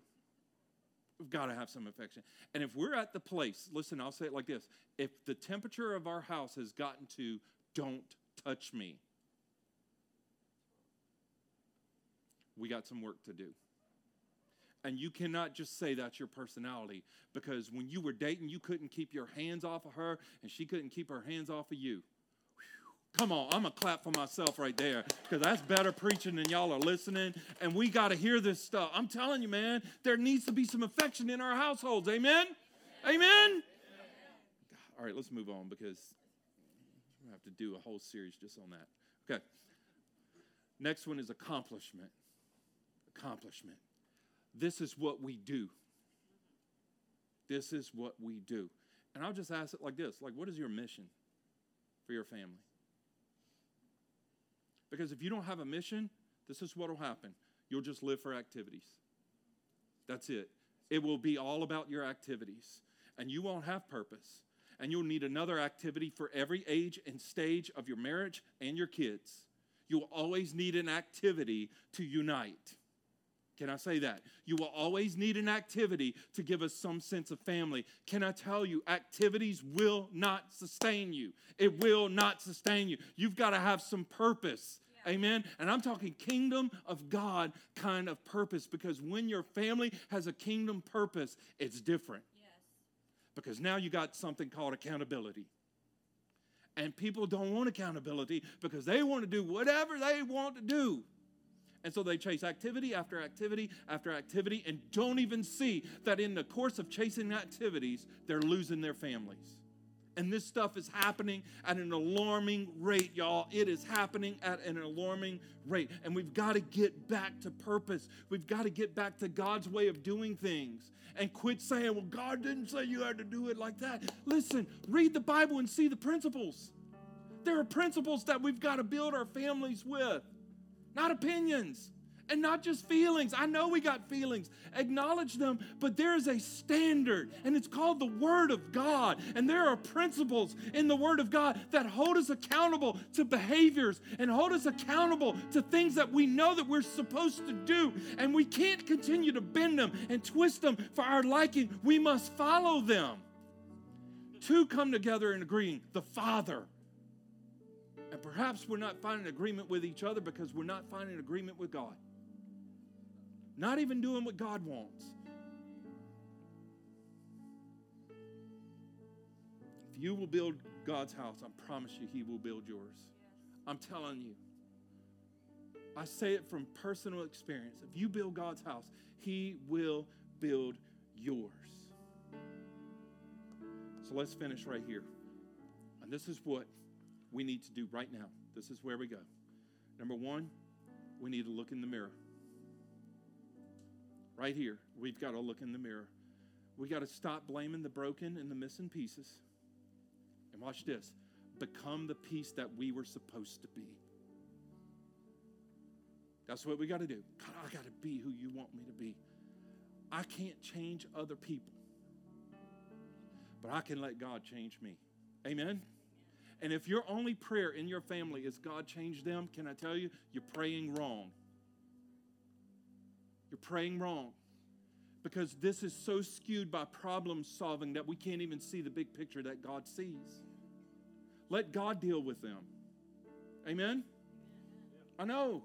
We've got to have some affection. And if we're at the place, listen, I'll say it like this if the temperature of our house has gotten to don't touch me, we got some work to do. And you cannot just say that's your personality because when you were dating, you couldn't keep your hands off of her and she couldn't keep her hands off of you. Come on, I'm going to clap for myself right there because that's better preaching than y'all are listening. And we got to hear this stuff. I'm telling you, man, there needs to be some affection in our households. Amen? Amen? Amen? All right, let's move on because we have to do a whole series just on that. Okay. Next one is accomplishment. Accomplishment. This is what we do. This is what we do. And I'll just ask it like this like, what is your mission for your family? Because if you don't have a mission, this is what will happen. You'll just live for activities. That's it. It will be all about your activities, and you won't have purpose. And you'll need another activity for every age and stage of your marriage and your kids. You'll always need an activity to unite. Can I say that? You will always need an activity to give us some sense of family. Can I tell you, activities will not sustain you. It will not sustain you. You've got to have some purpose. Yeah. Amen. And I'm talking kingdom of God kind of purpose because when your family has a kingdom purpose, it's different. Yes. Because now you got something called accountability. And people don't want accountability because they want to do whatever they want to do. And so they chase activity after activity after activity and don't even see that in the course of chasing activities, they're losing their families. And this stuff is happening at an alarming rate, y'all. It is happening at an alarming rate. And we've got to get back to purpose. We've got to get back to God's way of doing things and quit saying, well, God didn't say you had to do it like that. Listen, read the Bible and see the principles. There are principles that we've got to build our families with not opinions and not just feelings. I know we got feelings, acknowledge them, but there is a standard, and it's called the Word of God. And there are principles in the Word of God that hold us accountable to behaviors and hold us accountable to things that we know that we're supposed to do. And we can't continue to bend them and twist them for our liking. We must follow them. Two come together in agreeing the Father and perhaps we're not finding agreement with each other because we're not finding agreement with God. Not even doing what God wants. If you will build God's house, I promise you, He will build yours. I'm telling you. I say it from personal experience. If you build God's house, He will build yours. So let's finish right here. And this is what we need to do right now. This is where we go. Number one, we need to look in the mirror. Right here, we've got to look in the mirror. We got to stop blaming the broken and the missing pieces. And watch this become the piece that we were supposed to be. That's what we got to do. God, I got to be who you want me to be. I can't change other people, but I can let God change me. Amen. And if your only prayer in your family is God change them, can I tell you, you're praying wrong. You're praying wrong. Because this is so skewed by problem solving that we can't even see the big picture that God sees. Let God deal with them. Amen? I know.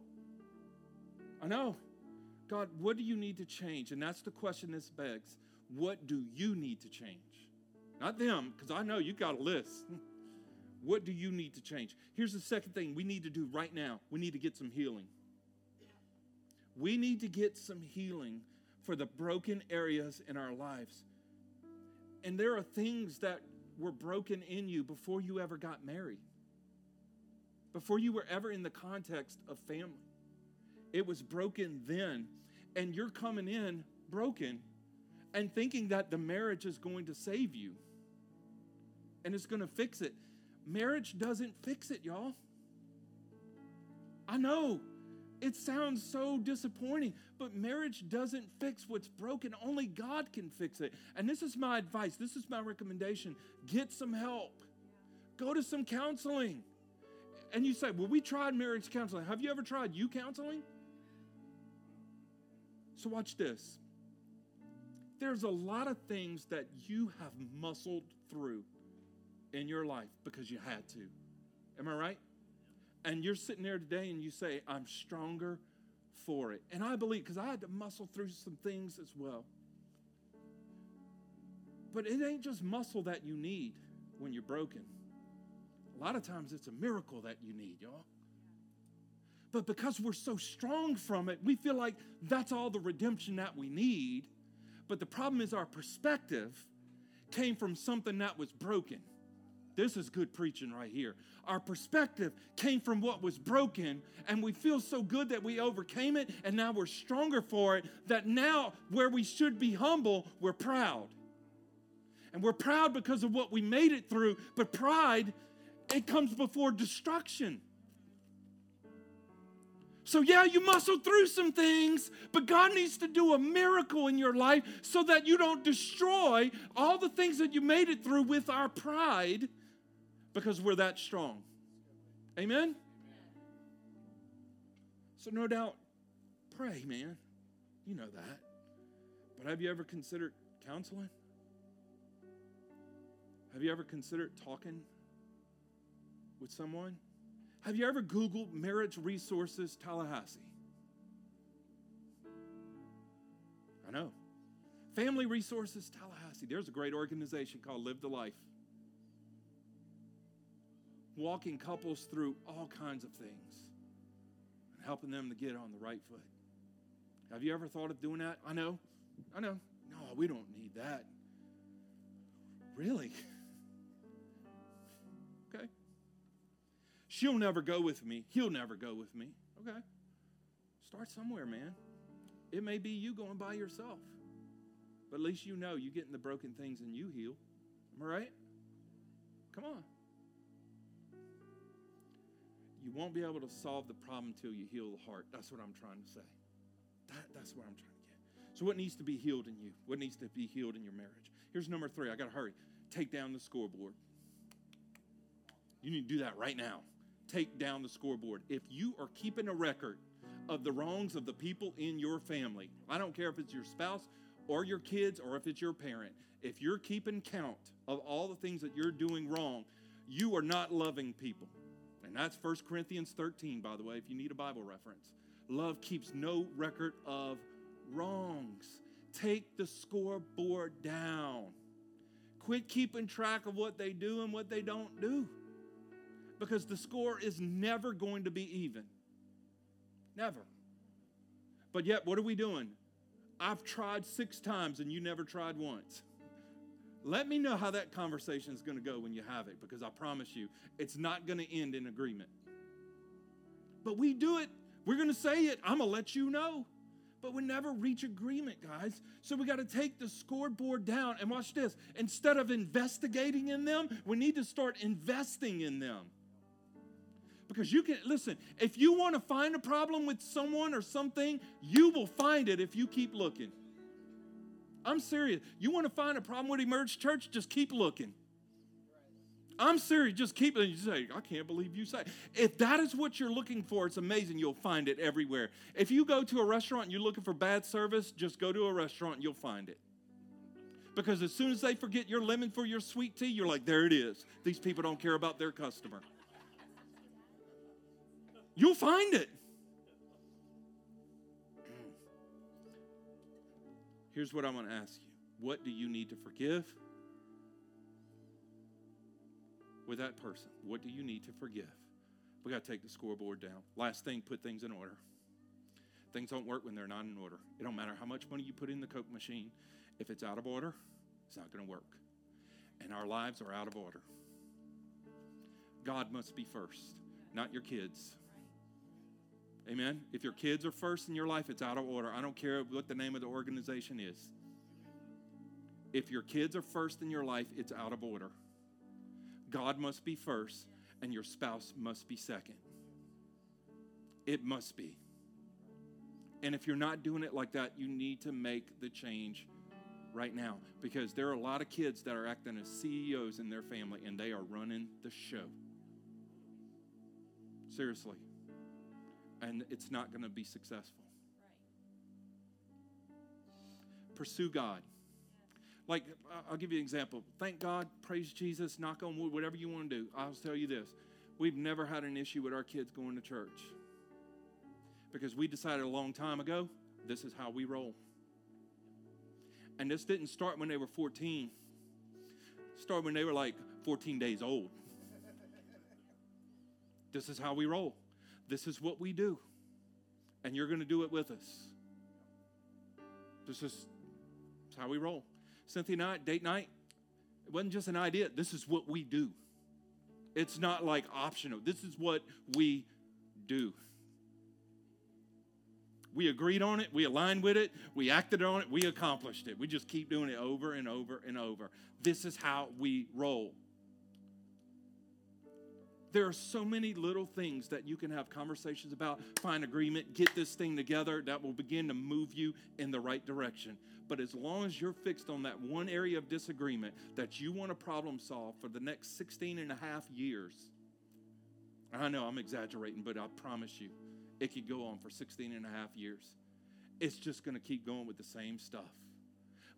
I know. God, what do you need to change? And that's the question this begs. What do you need to change? Not them, because I know you got a list. what do you need to change? Here's the second thing we need to do right now we need to get some healing. We need to get some healing for the broken areas in our lives. And there are things that were broken in you before you ever got married, before you were ever in the context of family. It was broken then. And you're coming in broken and thinking that the marriage is going to save you and it's going to fix it. Marriage doesn't fix it, y'all. I know it sounds so disappointing, but marriage doesn't fix what's broken. Only God can fix it. And this is my advice, this is my recommendation get some help, go to some counseling. And you say, Well, we tried marriage counseling. Have you ever tried you counseling? So, watch this. There's a lot of things that you have muscled through in your life because you had to. Am I right? And you're sitting there today and you say, I'm stronger for it. And I believe, because I had to muscle through some things as well. But it ain't just muscle that you need when you're broken. A lot of times it's a miracle that you need, y'all. But because we're so strong from it, we feel like that's all the redemption that we need. But the problem is our perspective came from something that was broken. This is good preaching right here. Our perspective came from what was broken, and we feel so good that we overcame it, and now we're stronger for it. That now, where we should be humble, we're proud. And we're proud because of what we made it through, but pride, it comes before destruction. So, yeah, you muscle through some things, but God needs to do a miracle in your life so that you don't destroy all the things that you made it through with our pride because we're that strong. Amen? So, no doubt, pray, man. You know that. But have you ever considered counseling? Have you ever considered talking with someone? Have you ever Googled marriage resources Tallahassee? I know. Family Resources Tallahassee. There's a great organization called Live the Life walking couples through all kinds of things and helping them to get on the right foot. Have you ever thought of doing that? I know. I know. No, we don't need that. Really? Okay. She'll never go with me. He'll never go with me. Okay. Start somewhere, man. It may be you going by yourself. But at least you know you get in the broken things and you heal. Am I right? Come on. You won't be able to solve the problem until you heal the heart. That's what I'm trying to say. That, that's what I'm trying to get. So, what needs to be healed in you? What needs to be healed in your marriage? Here's number three. I got to hurry. Take down the scoreboard. You need to do that right now. Take down the scoreboard. If you are keeping a record of the wrongs of the people in your family, I don't care if it's your spouse or your kids or if it's your parent, if you're keeping count of all the things that you're doing wrong, you are not loving people. That's 1 Corinthians 13, by the way, if you need a Bible reference. Love keeps no record of wrongs. Take the scoreboard down. Quit keeping track of what they do and what they don't do. Because the score is never going to be even. Never. But yet, what are we doing? I've tried six times and you never tried once. Let me know how that conversation is going to go when you have it, because I promise you, it's not going to end in agreement. But we do it. We're going to say it. I'm going to let you know. But we never reach agreement, guys. So we got to take the scoreboard down and watch this. Instead of investigating in them, we need to start investing in them. Because you can, listen, if you want to find a problem with someone or something, you will find it if you keep looking. I'm serious. You want to find a problem with Emerge Church? Just keep looking. I'm serious. Just keep it. You say, I can't believe you say. If that is what you're looking for, it's amazing. You'll find it everywhere. If you go to a restaurant and you're looking for bad service, just go to a restaurant and you'll find it. Because as soon as they forget your lemon for your sweet tea, you're like, there it is. These people don't care about their customer. You'll find it. Here's what I'm going to ask you What do you need to forgive with that person? What do you need to forgive? We got to take the scoreboard down. Last thing, put things in order. Things don't work when they're not in order. It don't matter how much money you put in the Coke machine. If it's out of order, it's not going to work. And our lives are out of order. God must be first, not your kids. Amen. If your kids are first in your life, it's out of order. I don't care what the name of the organization is. If your kids are first in your life, it's out of order. God must be first, and your spouse must be second. It must be. And if you're not doing it like that, you need to make the change right now because there are a lot of kids that are acting as CEOs in their family and they are running the show. Seriously. And it's not going to be successful. Pursue God. Like, I'll give you an example. Thank God, praise Jesus, knock on wood, whatever you want to do. I'll tell you this we've never had an issue with our kids going to church because we decided a long time ago this is how we roll. And this didn't start when they were 14. It started when they were like 14 days old. This is how we roll. This is what we do. And you're going to do it with us. This is how we roll. Cynthia I, date night, it wasn't just an idea. This is what we do. It's not like optional. This is what we do. We agreed on it, we aligned with it, we acted on it, we accomplished it. We just keep doing it over and over and over. This is how we roll. There are so many little things that you can have conversations about, find agreement, get this thing together that will begin to move you in the right direction. But as long as you're fixed on that one area of disagreement that you want to problem solve for the next 16 and a half years, I know I'm exaggerating, but I promise you, it could go on for 16 and a half years. It's just going to keep going with the same stuff.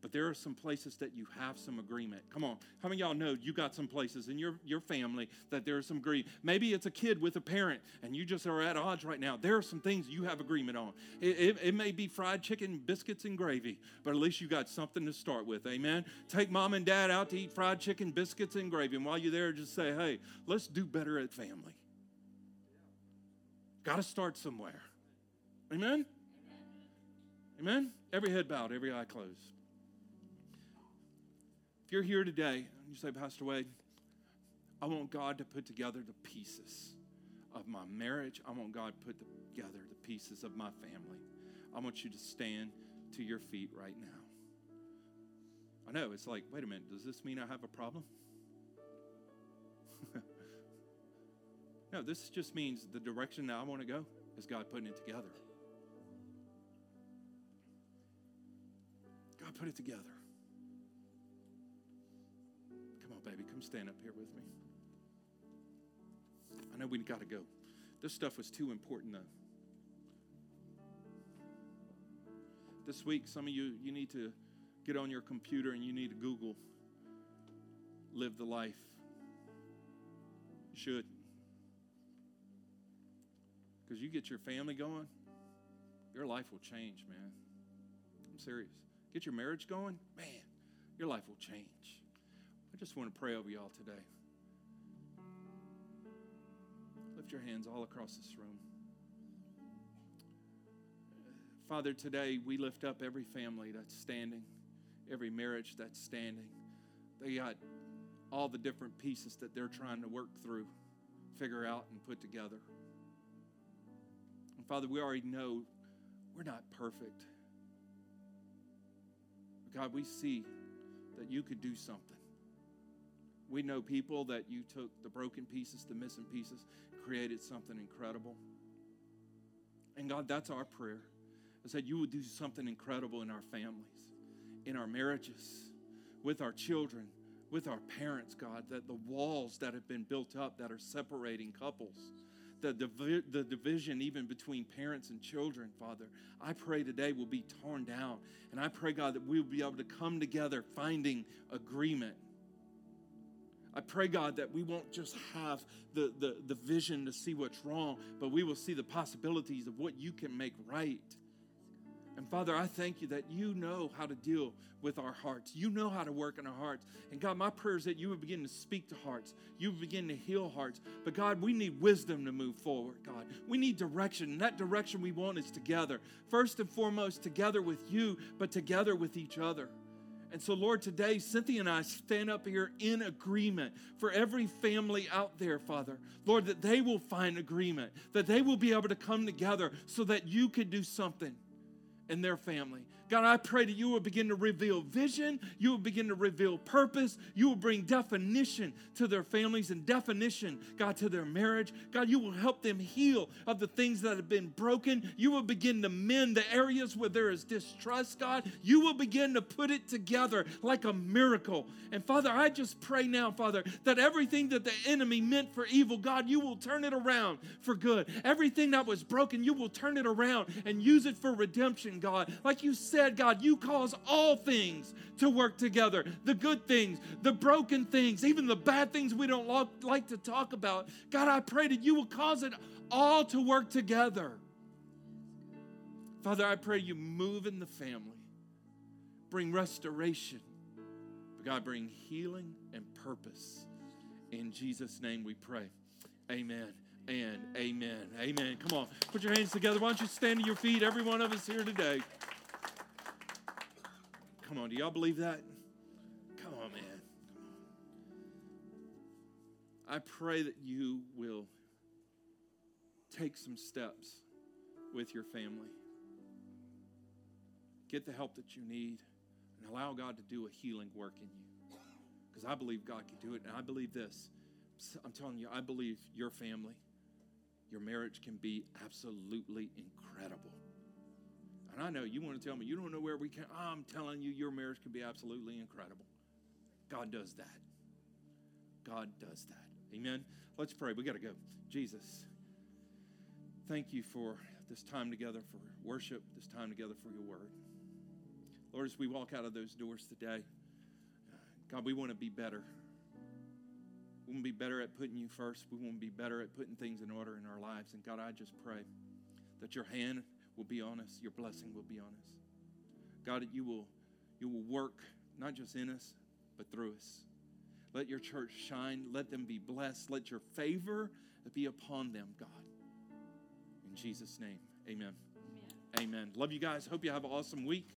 But there are some places that you have some agreement. Come on. How many y'all know you got some places in your, your family that there's some agreement? Maybe it's a kid with a parent and you just are at odds right now. There are some things you have agreement on. It, it, it may be fried chicken, biscuits, and gravy, but at least you got something to start with. Amen. Take mom and dad out to eat fried chicken, biscuits, and gravy. And while you're there, just say, hey, let's do better at family. Got to start somewhere. Amen? Amen? Every head bowed, every eye closed. If you're here today and you say, Pastor Wade, I want God to put together the pieces of my marriage. I want God to put together the pieces of my family. I want you to stand to your feet right now. I know, it's like, wait a minute, does this mean I have a problem? No, this just means the direction that I want to go is God putting it together. God put it together. Baby, come stand up here with me. I know we got to go. This stuff was too important, though. This week, some of you, you need to get on your computer and you need to Google live the life. You should. Because you get your family going, your life will change, man. I'm serious. Get your marriage going, man, your life will change. I just want to pray over y'all today. Lift your hands all across this room. Father, today we lift up every family that's standing, every marriage that's standing. They got all the different pieces that they're trying to work through, figure out, and put together. And Father, we already know we're not perfect. But God, we see that you could do something. We know people that you took the broken pieces, the missing pieces, created something incredible. And God, that's our prayer. Is that you would do something incredible in our families, in our marriages, with our children, with our parents, God, that the walls that have been built up that are separating couples the, divi- the division even between parents and children, Father, I pray today will be torn down. And I pray, God, that we will be able to come together finding agreement. I pray, God, that we won't just have the, the, the vision to see what's wrong, but we will see the possibilities of what you can make right. And Father, I thank you that you know how to deal with our hearts. You know how to work in our hearts. And God, my prayer is that you would begin to speak to hearts. You would begin to heal hearts. But God, we need wisdom to move forward, God. We need direction. And that direction we want is together. First and foremost, together with you, but together with each other. And so, Lord, today, Cynthia and I stand up here in agreement for every family out there, Father. Lord, that they will find agreement, that they will be able to come together so that you could do something in their family. God, I pray that you will begin to reveal vision, you will begin to reveal purpose, you will bring definition to their families and definition, God, to their marriage. God, you will help them heal of the things that have been broken. You will begin to mend the areas where there is distrust, God. You will begin to put it together like a miracle. And Father, I just pray now, Father, that everything that the enemy meant for evil, God, you will turn it around for good. Everything that was broken, you will turn it around and use it for redemption, God. Like you said, said, God, you cause all things to work together the good things, the broken things, even the bad things we don't like to talk about. God, I pray that you will cause it all to work together. Father, I pray you move in the family, bring restoration, but God, bring healing and purpose. In Jesus' name we pray. Amen and amen. Amen. Come on, put your hands together. Why don't you stand to your feet, every one of us here today? Come on, do y'all believe that? Come on, man. I pray that you will take some steps with your family. Get the help that you need and allow God to do a healing work in you. Because I believe God can do it. And I believe this. I'm telling you, I believe your family, your marriage can be absolutely incredible. And I know you want to tell me you don't know where we can. I'm telling you, your marriage can be absolutely incredible. God does that. God does that. Amen. Let's pray. We got to go. Jesus, thank you for this time together for worship, this time together for your word. Lord, as we walk out of those doors today, uh, God, we want to be better. We want to be better at putting you first. We want to be better at putting things in order in our lives. And God, I just pray that your hand will be on us, your blessing will be on us. God, that you will, you will work not just in us, but through us. Let your church shine. Let them be blessed. Let your favor be upon them, God. In Jesus' name, amen. Amen. amen. Love you guys. Hope you have an awesome week.